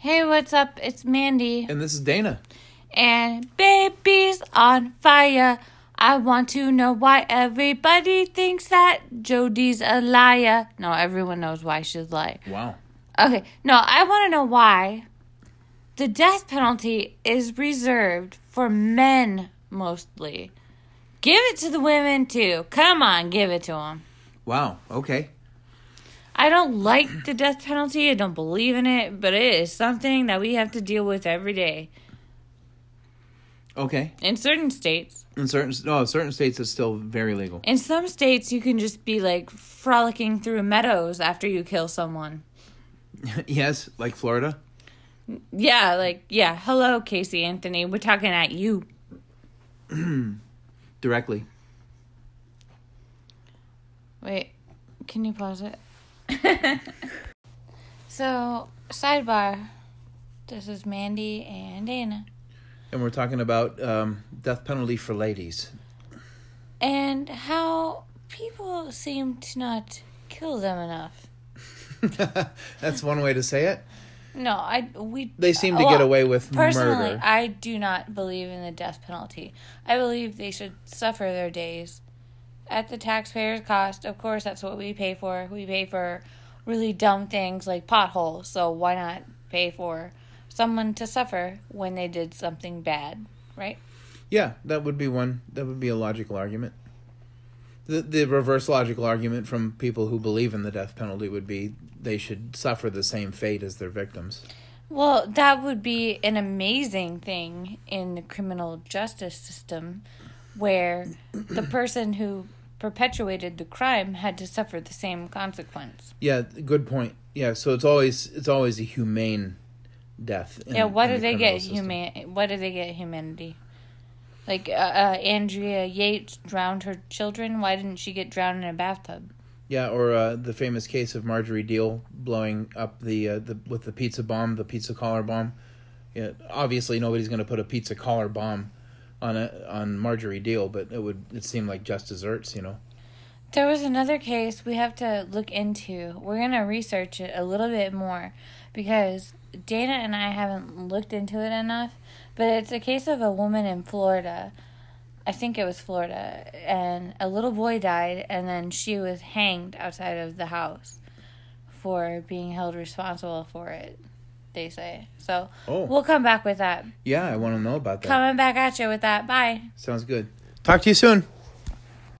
Hey, what's up? It's Mandy. And this is Dana. And baby's on fire. I want to know why everybody thinks that Jodie's a liar. No, everyone knows why she's lying. Wow. Okay, no, I want to know why the death penalty is reserved for men mostly. Give it to the women too. Come on, give it to them. Wow. Okay. I don't like the death penalty. I don't believe in it, but it is something that we have to deal with every day. Okay. In certain states. In certain no, certain states it's still very legal. In some states you can just be like frolicking through meadows after you kill someone. yes, like Florida. Yeah, like yeah. Hello, Casey Anthony. We're talking at you. Directly. Wait, can you pause it? so, sidebar. This is Mandy and Dana. And we're talking about um, death penalty for ladies. And how people seem to not kill them enough. That's one way to say it. No, I we They seem to get away with personally, murder. I do not believe in the death penalty. I believe they should suffer their days at the taxpayer's cost. Of course, that's what we pay for. We pay for really dumb things like potholes. So why not pay for someone to suffer when they did something bad, right? Yeah, that would be one. That would be a logical argument. The the reverse logical argument from people who believe in the death penalty would be they should suffer the same fate as their victims. Well, that would be an amazing thing in the criminal justice system where the person who perpetuated the crime had to suffer the same consequence. Yeah, good point. Yeah, so it's always it's always a humane death. in- yeah, what do the they get system. human what do they get humanity? Like uh, uh, Andrea Yates drowned her children, why didn't she get drowned in a bathtub? Yeah, or uh, the famous case of Marjorie Diehl blowing up the uh, the with the pizza bomb, the pizza collar bomb. Yeah, obviously nobody's going to put a pizza collar bomb on a on Marjorie Diehl, but it would it seemed like just desserts, you know. There was another case we have to look into. We're to research it a little bit more because Dana and I haven't looked into it enough. But it's a case of a woman in Florida. I think it was Florida. And a little boy died, and then she was hanged outside of the house for being held responsible for it, they say. So Oh. we'll come back with that. Yeah, I want to know about that. Coming back at you with that. Bye. Sounds good. Talk to you soon.